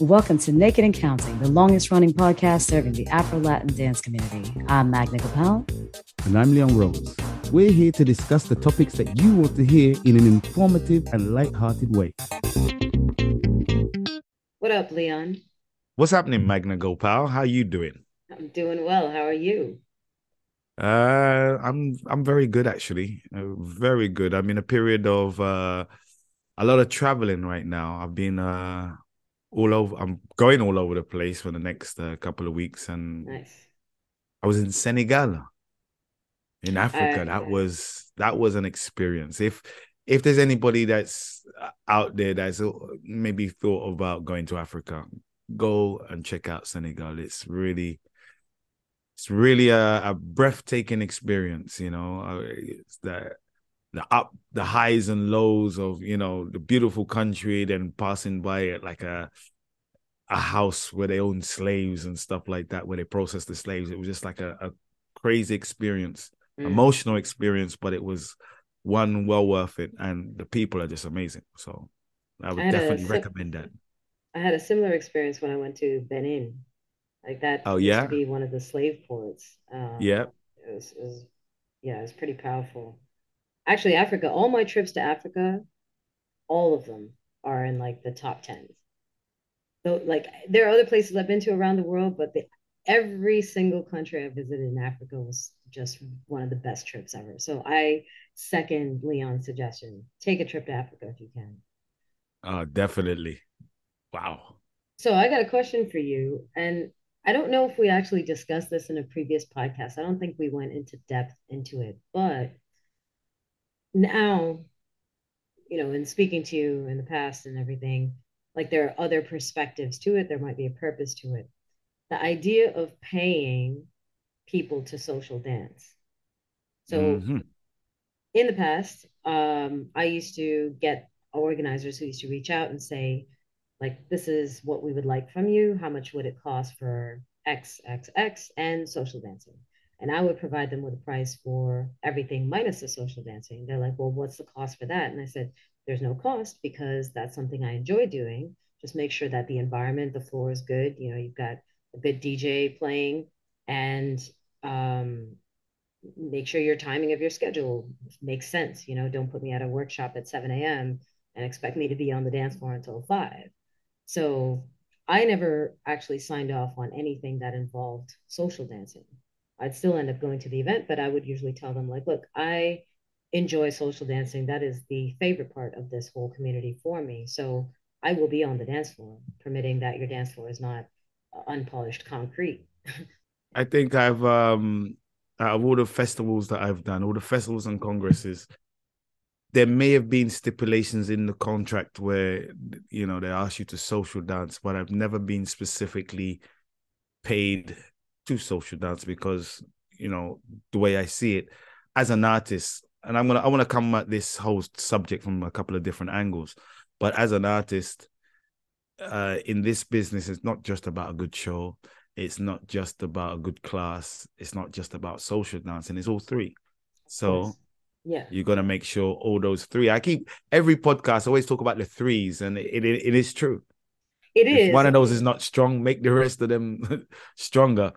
Welcome to Naked and Counting, the longest running podcast serving the Afro Latin dance community. I'm Magna Gopal. And I'm Leon Rose. We're here to discuss the topics that you want to hear in an informative and light-hearted way. What up, Leon? What's happening, Magna Gopal? How are you doing? I'm doing well. How are you? Uh, I'm I'm very good actually. Uh, very good. I'm in a period of uh, a lot of traveling right now. I've been uh all over. I'm going all over the place for the next uh, couple of weeks, and nice. I was in Senegal, in Africa. Uh, that was that was an experience. If if there's anybody that's uh, out there that's uh, maybe thought about going to Africa, go and check out Senegal. It's really it's really a, a breathtaking experience. You know, uh, it's that the up the highs and lows of you know the beautiful country then passing by it like a a house where they own slaves and stuff like that where they process the slaves. It was just like a, a crazy experience mm. emotional experience but it was one well worth it. And the people are just amazing. So i would I definitely a, recommend that. I had a similar experience when i went to benin. Like that oh yeah? be one of the slave ports. Um, yeah. it was, it was yeah it was pretty powerful actually Africa, all my trips to Africa, all of them are in like the top 10. So like there are other places I've been to around the world, but the, every single country I visited in Africa was just one of the best trips ever. So I second Leon's suggestion. Take a trip to Africa if you can. Uh definitely. Wow. So I got a question for you. And I don't know if we actually discussed this in a previous podcast. I don't think we went into depth into it, but now, you know, in speaking to you in the past and everything, like there are other perspectives to it. There might be a purpose to it. The idea of paying people to social dance. So mm-hmm. in the past, um, I used to get organizers who used to reach out and say, like, this is what we would like from you. How much would it cost for X, X, X, and social dancing? And I would provide them with a price for everything minus the social dancing. They're like, well, what's the cost for that? And I said, there's no cost because that's something I enjoy doing. Just make sure that the environment, the floor is good. You know, you've got a good DJ playing and um, make sure your timing of your schedule makes sense. You know, don't put me at a workshop at 7 a.m. and expect me to be on the dance floor until 5. So I never actually signed off on anything that involved social dancing. I'd still end up going to the event, but I would usually tell them, like, look, I enjoy social dancing. That is the favorite part of this whole community for me. So I will be on the dance floor, permitting that your dance floor is not uh, unpolished concrete. I think I've um out of all the festivals that I've done, all the festivals and congresses, there may have been stipulations in the contract where you know they ask you to social dance, but I've never been specifically paid to social dance because you know the way I see it as an artist, and I'm gonna I want to come at this whole subject from a couple of different angles, but as an artist, uh, in this business, it's not just about a good show. It's not just about a good class. It's not just about social dancing. It's all three. So yeah, you're gonna make sure all those three. I keep every podcast I always talk about the threes, and it, it, it is true. It is. If one of those is not strong, make the rest of them stronger.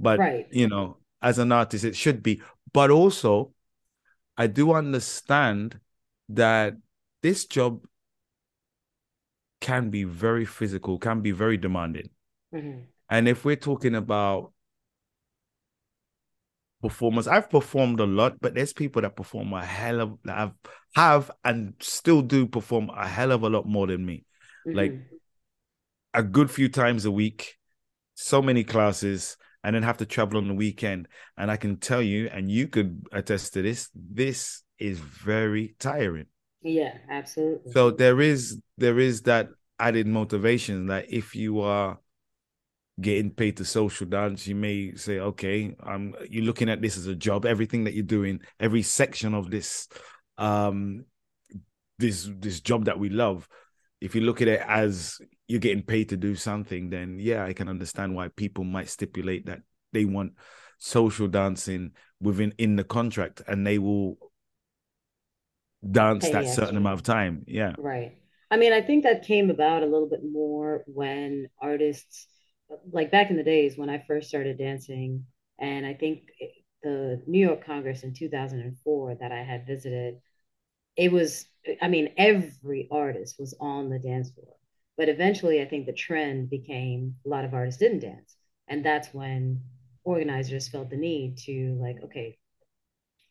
But right. you know, as an artist, it should be. But also, I do understand that this job can be very physical, can be very demanding. Mm-hmm. And if we're talking about performers I've performed a lot, but there's people that perform a hell of that have have and still do perform a hell of a lot more than me. Mm-hmm. Like a good few times a week, so many classes, and then have to travel on the weekend. And I can tell you, and you could attest to this, this is very tiring. Yeah, absolutely. So there is there is that added motivation that if you are getting paid to social dance, you may say, okay, I'm you're looking at this as a job. Everything that you're doing, every section of this um this this job that we love, if you look at it as you're getting paid to do something, then yeah, I can understand why people might stipulate that they want social dancing within in the contract and they will dance that certain amount of time. Yeah. Right. I mean, I think that came about a little bit more when artists, like back in the days when I first started dancing, and I think the New York Congress in 2004 that I had visited, it was, I mean, every artist was on the dance floor. But eventually, I think the trend became a lot of artists didn't dance. And that's when organizers felt the need to, like, okay,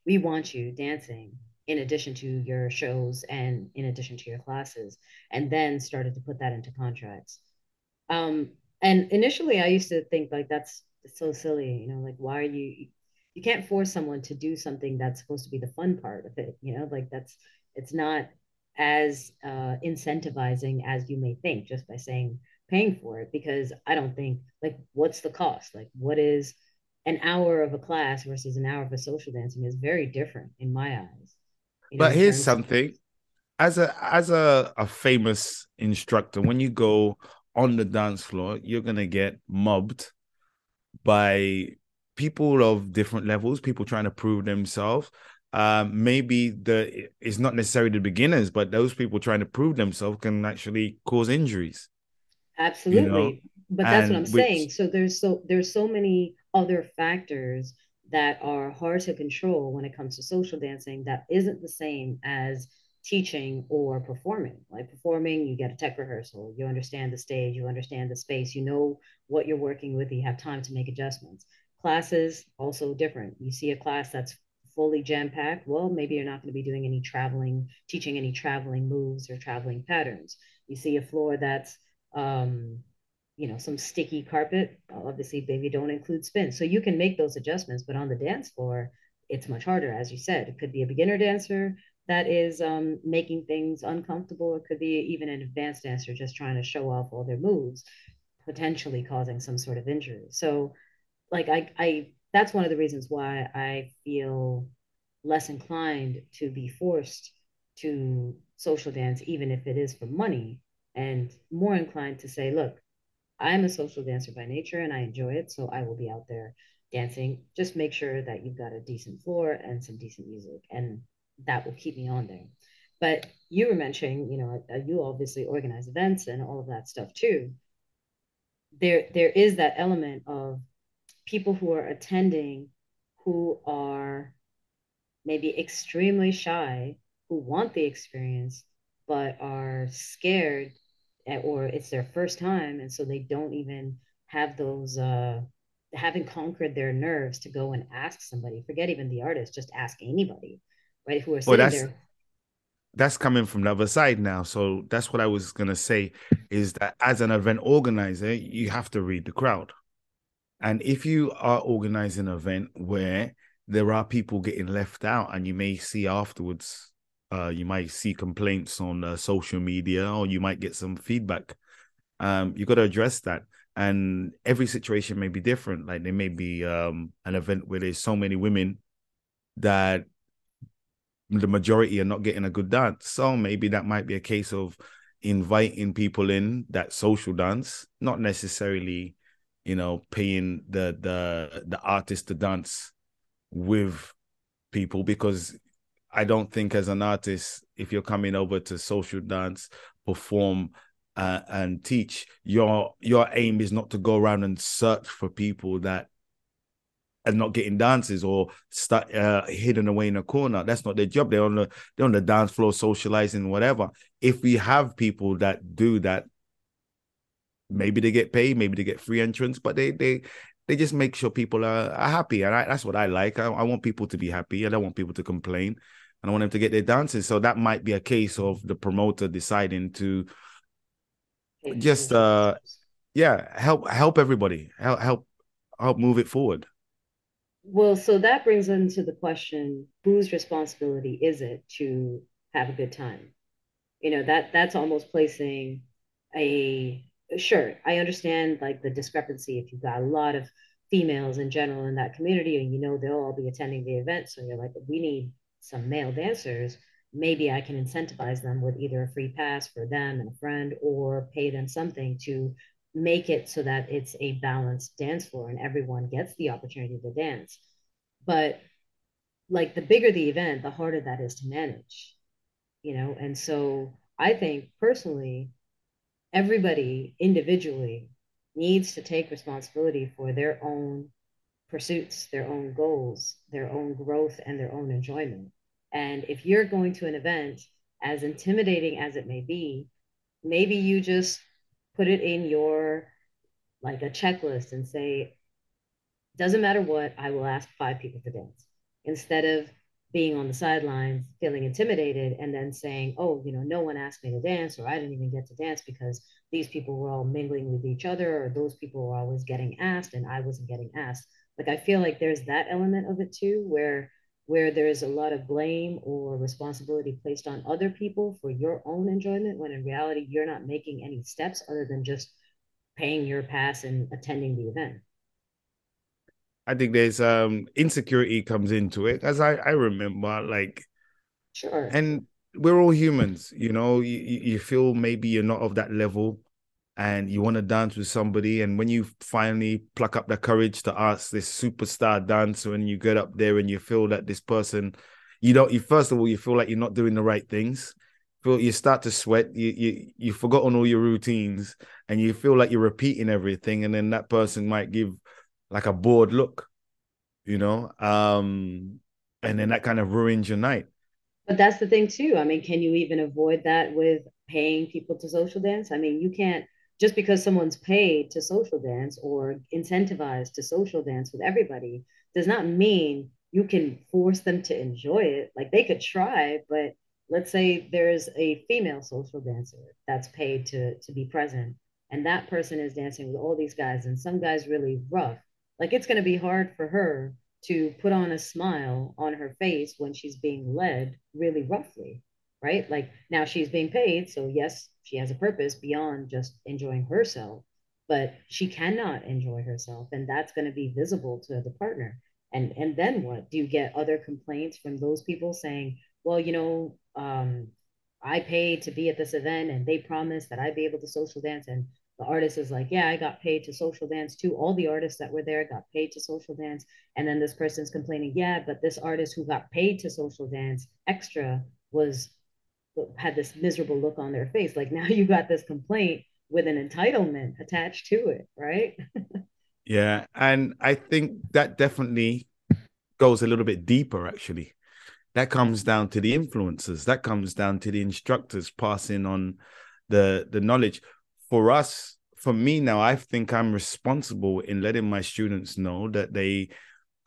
we want you dancing in addition to your shows and in addition to your classes, and then started to put that into contracts. Um, and initially, I used to think like that's so silly, you know, like why are you? You can't force someone to do something that's supposed to be the fun part of it, you know, like that's it's not as uh, incentivizing as you may think just by saying paying for it because I don't think like what's the cost? Like what is an hour of a class versus an hour of a social dancing is very different in my eyes. You know, but here's something. As a as a, a famous instructor, when you go on the dance floor, you're gonna get mobbed by people of different levels, people trying to prove themselves. Um, maybe the it's not necessarily the beginners, but those people trying to prove themselves can actually cause injuries. Absolutely. You know? But that's and what I'm which, saying. So there's so there's so many other factors that are hard to control when it comes to social dancing that isn't the same as teaching or performing. Like performing, you get a tech rehearsal, you understand the stage, you understand the space, you know what you're working with, you have time to make adjustments. Classes, also different. You see a class that's fully jam packed, well, maybe you're not going to be doing any traveling, teaching any traveling moves or traveling patterns. You see a floor that's um, you know, some sticky carpet. Obviously, baby don't include spin. So you can make those adjustments, but on the dance floor, it's much harder. As you said, it could be a beginner dancer that is um, making things uncomfortable. It could be even an advanced dancer just trying to show off all their moves, potentially causing some sort of injury. So, like, I, I, that's one of the reasons why I feel less inclined to be forced to social dance, even if it is for money, and more inclined to say, look, I'm a social dancer by nature and I enjoy it. So I will be out there dancing. Just make sure that you've got a decent floor and some decent music, and that will keep me on there. But you were mentioning, you know, uh, you obviously organize events and all of that stuff too. There, there is that element of people who are attending who are maybe extremely shy, who want the experience, but are scared or it's their first time and so they don't even have those uh haven't conquered their nerves to go and ask somebody. Forget even the artist just ask anybody right who are sitting well, there. that's coming from the other side now. So that's what i was going to say is that as an event organizer you have to read the crowd and if you are organizing an event where there are people getting left out and you may see afterwards uh, you might see complaints on uh, social media, or you might get some feedback. Um, you got to address that. And every situation may be different. Like there may be um, an event where there's so many women that the majority are not getting a good dance. So maybe that might be a case of inviting people in that social dance, not necessarily, you know, paying the the the artist to dance with people because I don't think as an artist, if you're coming over to social dance, perform uh, and teach, your your aim is not to go around and search for people that are not getting dances or start uh, hidden away in a corner. That's not their job. They're on the they're on the dance floor socializing, whatever. If we have people that do that, maybe they get paid, maybe they get free entrance, but they they they just make sure people are, are happy, and I, that's what I like. I, I want people to be happy. I don't want people to complain and I want them to get their dances. So that might be a case of the promoter deciding to just uh yeah, help help everybody. Help help help move it forward. Well, so that brings into the question, whose responsibility is it to have a good time? You know, that that's almost placing a sure, I understand like the discrepancy if you've got a lot of females in general in that community and you know they'll all be attending the event. So you're like, we need some male dancers, maybe I can incentivize them with either a free pass for them and a friend or pay them something to make it so that it's a balanced dance floor and everyone gets the opportunity to dance. But like the bigger the event, the harder that is to manage, you know? And so I think personally, everybody individually needs to take responsibility for their own pursuits, their own goals, their own growth, and their own enjoyment. And if you're going to an event, as intimidating as it may be, maybe you just put it in your like a checklist and say, doesn't matter what, I will ask five people to dance instead of being on the sidelines, feeling intimidated, and then saying, oh, you know, no one asked me to dance, or I didn't even get to dance because these people were all mingling with each other, or those people were always getting asked and I wasn't getting asked. Like I feel like there's that element of it too, where where there's a lot of blame or responsibility placed on other people for your own enjoyment, when in reality you're not making any steps other than just paying your pass and attending the event. I think there's um insecurity comes into it as I I remember like sure. and we're all humans you know you you feel maybe you're not of that level and you want to dance with somebody and when you finally pluck up the courage to ask this superstar dancer and you get up there and you feel that this person you don't you first of all you feel like you're not doing the right things. Feel you start to sweat you you you've forgotten all your routines and you feel like you're repeating everything and then that person might give like a bored look, you know, um, and then that kind of ruins your night. But that's the thing too. I mean, can you even avoid that with paying people to social dance? I mean, you can't just because someone's paid to social dance or incentivized to social dance with everybody does not mean you can force them to enjoy it. Like they could try, but let's say there's a female social dancer that's paid to to be present and that person is dancing with all these guys and some guys really rough like it's going to be hard for her to put on a smile on her face when she's being led really roughly, right? Like now she's being paid. So, yes, she has a purpose beyond just enjoying herself, but she cannot enjoy herself. And that's going to be visible to the partner. And, and then what? Do you get other complaints from those people saying, well, you know, um, I paid to be at this event and they promised that I'd be able to social dance and the artist is like, yeah, I got paid to social dance too. All the artists that were there got paid to social dance. And then this person's complaining, yeah, but this artist who got paid to social dance extra was had this miserable look on their face. Like now you got this complaint with an entitlement attached to it, right? yeah. And I think that definitely goes a little bit deeper, actually. That comes down to the influencers, that comes down to the instructors passing on the the knowledge for us, for me now, I think I'm responsible in letting my students know that they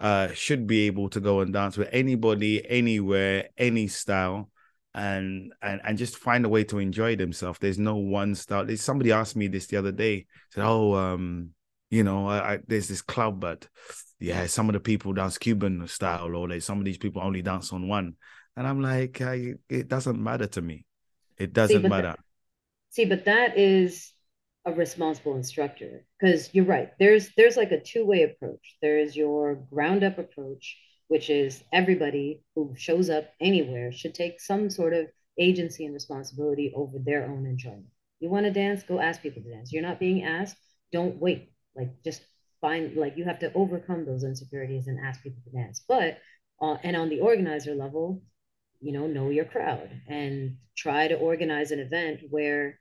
uh, should be able to go and dance with anybody, anywhere, any style, and and and just find a way to enjoy themselves. There's no one style. Somebody asked me this the other day. Said, "Oh, um, you know, I, I, there's this club, but yeah, some of the people dance Cuban style, or there's some of these people only dance on one." And I'm like, it doesn't matter to me. It doesn't See, matter. See, but that is a responsible instructor because you're right. There's there's like a two-way approach. There is your ground up approach, which is everybody who shows up anywhere should take some sort of agency and responsibility over their own enjoyment. You want to dance, go ask people to dance. You're not being asked, don't wait. Like just find like you have to overcome those insecurities and ask people to dance. But uh, and on the organizer level, you know, know your crowd and try to organize an event where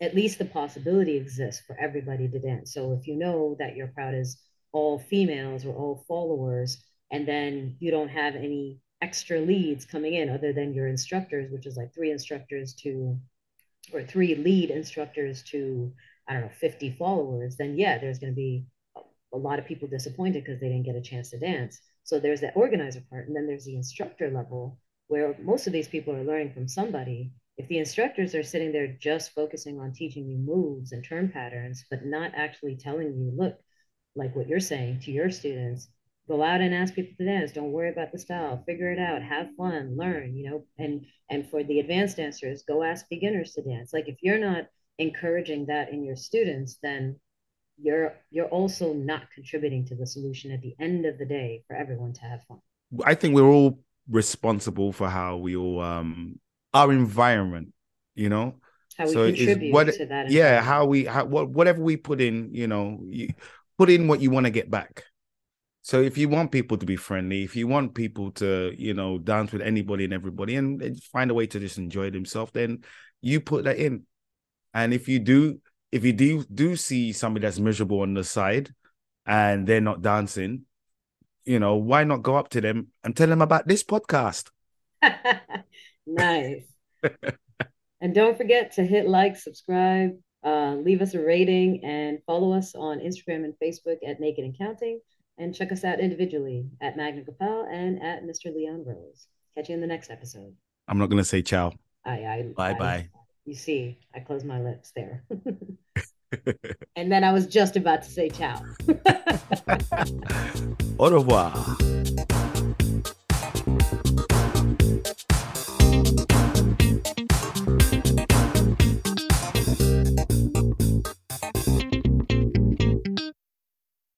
at least the possibility exists for everybody to dance. So if you know that your crowd is all females or all followers, and then you don't have any extra leads coming in other than your instructors, which is like three instructors to, or three lead instructors to, I don't know, 50 followers, then yeah, there's going to be a lot of people disappointed because they didn't get a chance to dance. So there's that organizer part. And then there's the instructor level where most of these people are learning from somebody if the instructors are sitting there just focusing on teaching you moves and turn patterns, but not actually telling you, look, like what you're saying to your students, go out and ask people to dance. Don't worry about the style. Figure it out. Have fun. Learn. You know, and and for the advanced dancers, go ask beginners to dance. Like if you're not encouraging that in your students, then you're you're also not contributing to the solution at the end of the day for everyone to have fun. I think we're all responsible for how we all um our environment, you know. How we so contribute what, to that. Yeah, how we how what whatever we put in, you know, you put in what you want to get back. So if you want people to be friendly, if you want people to, you know, dance with anybody and everybody and, and find a way to just enjoy themselves, then you put that in. And if you do, if you do do see somebody that's miserable on the side and they're not dancing, you know, why not go up to them and tell them about this podcast? nice. and don't forget to hit like, subscribe, uh, leave us a rating, and follow us on Instagram and Facebook at Naked and Counting. And check us out individually at Magna Gopal and at Mr. Leon Rose. Catch you in the next episode. I'm not going to say ciao. I, I, bye I, bye. You see, I closed my lips there. and then I was just about to say ciao. Au revoir.